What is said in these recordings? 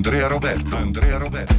Andrea Roberto. Andrea Roberto.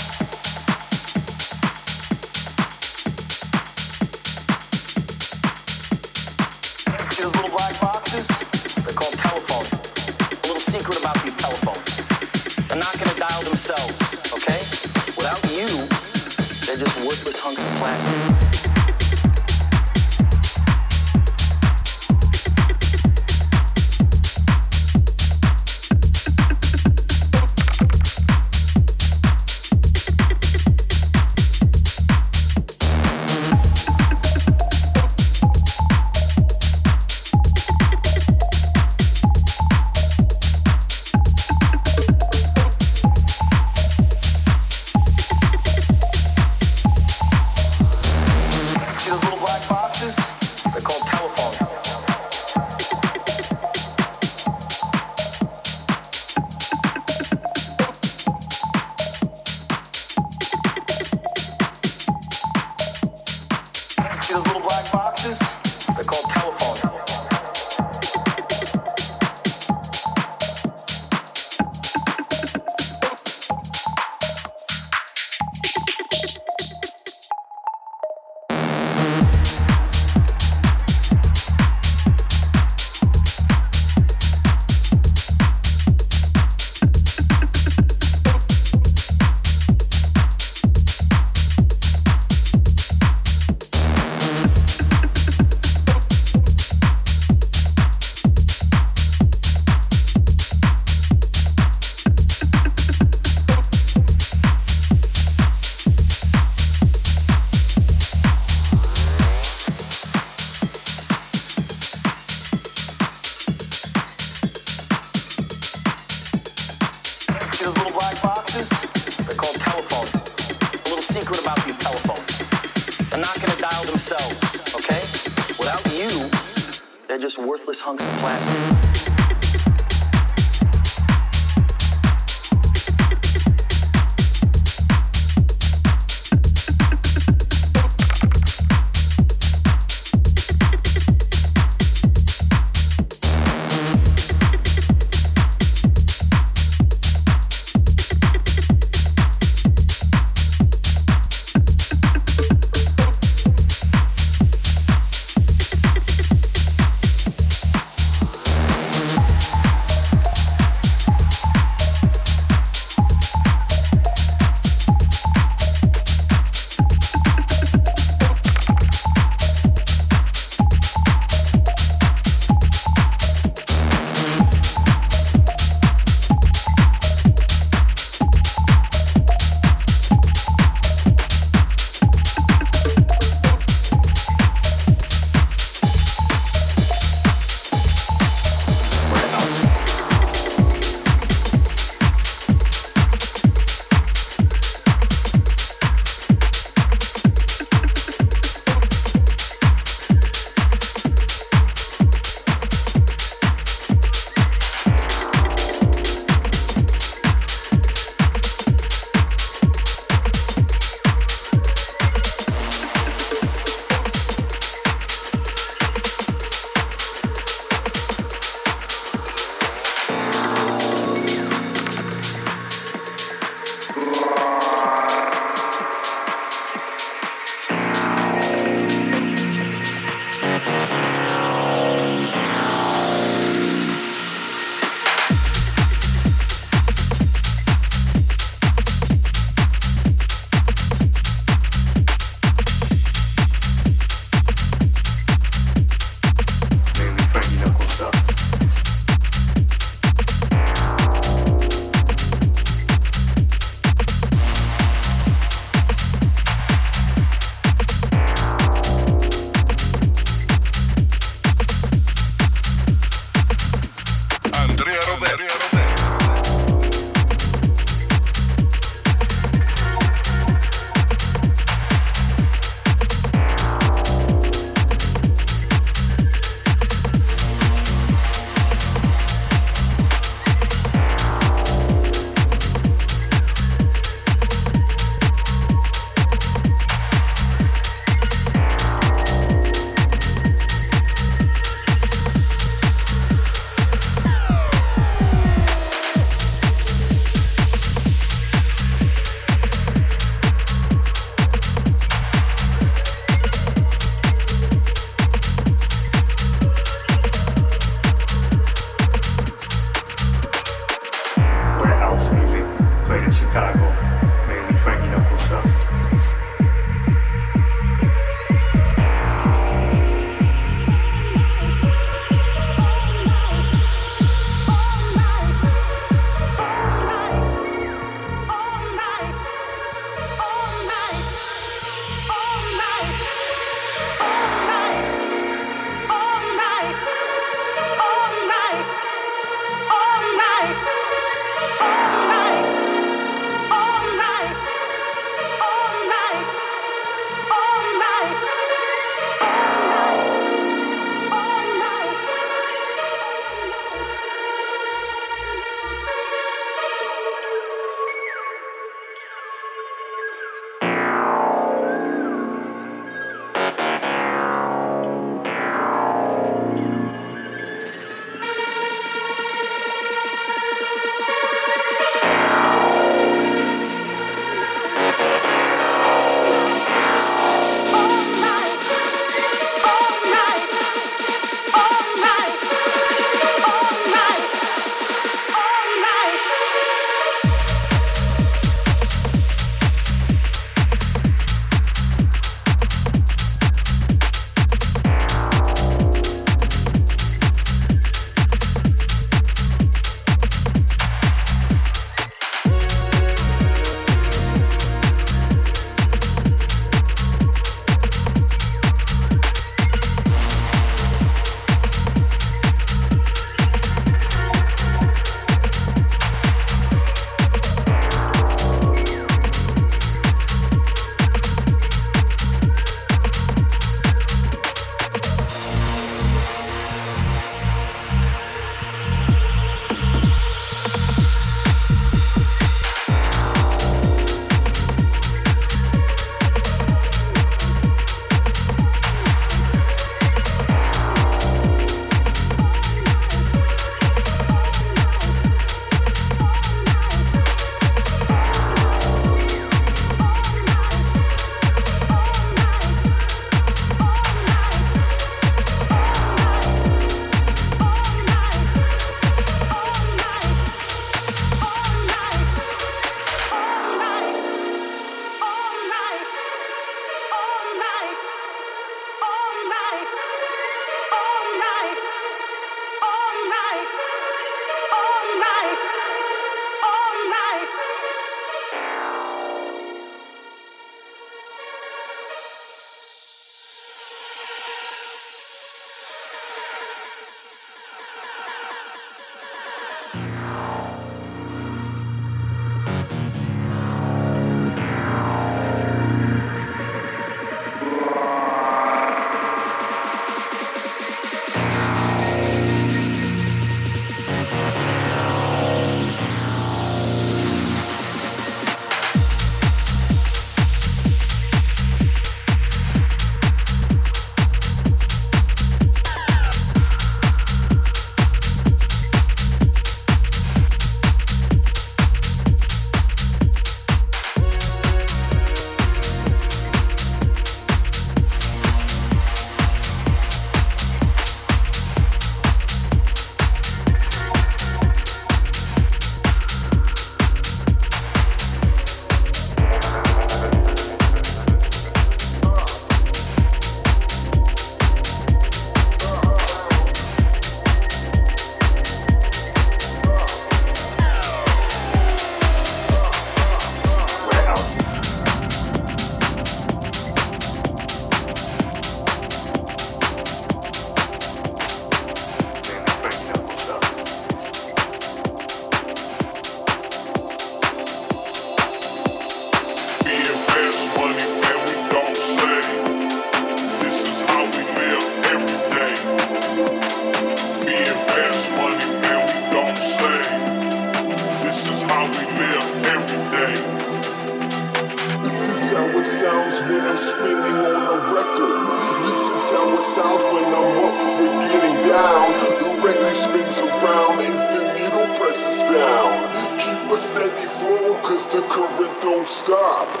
Steady flow, cause the current don't stop.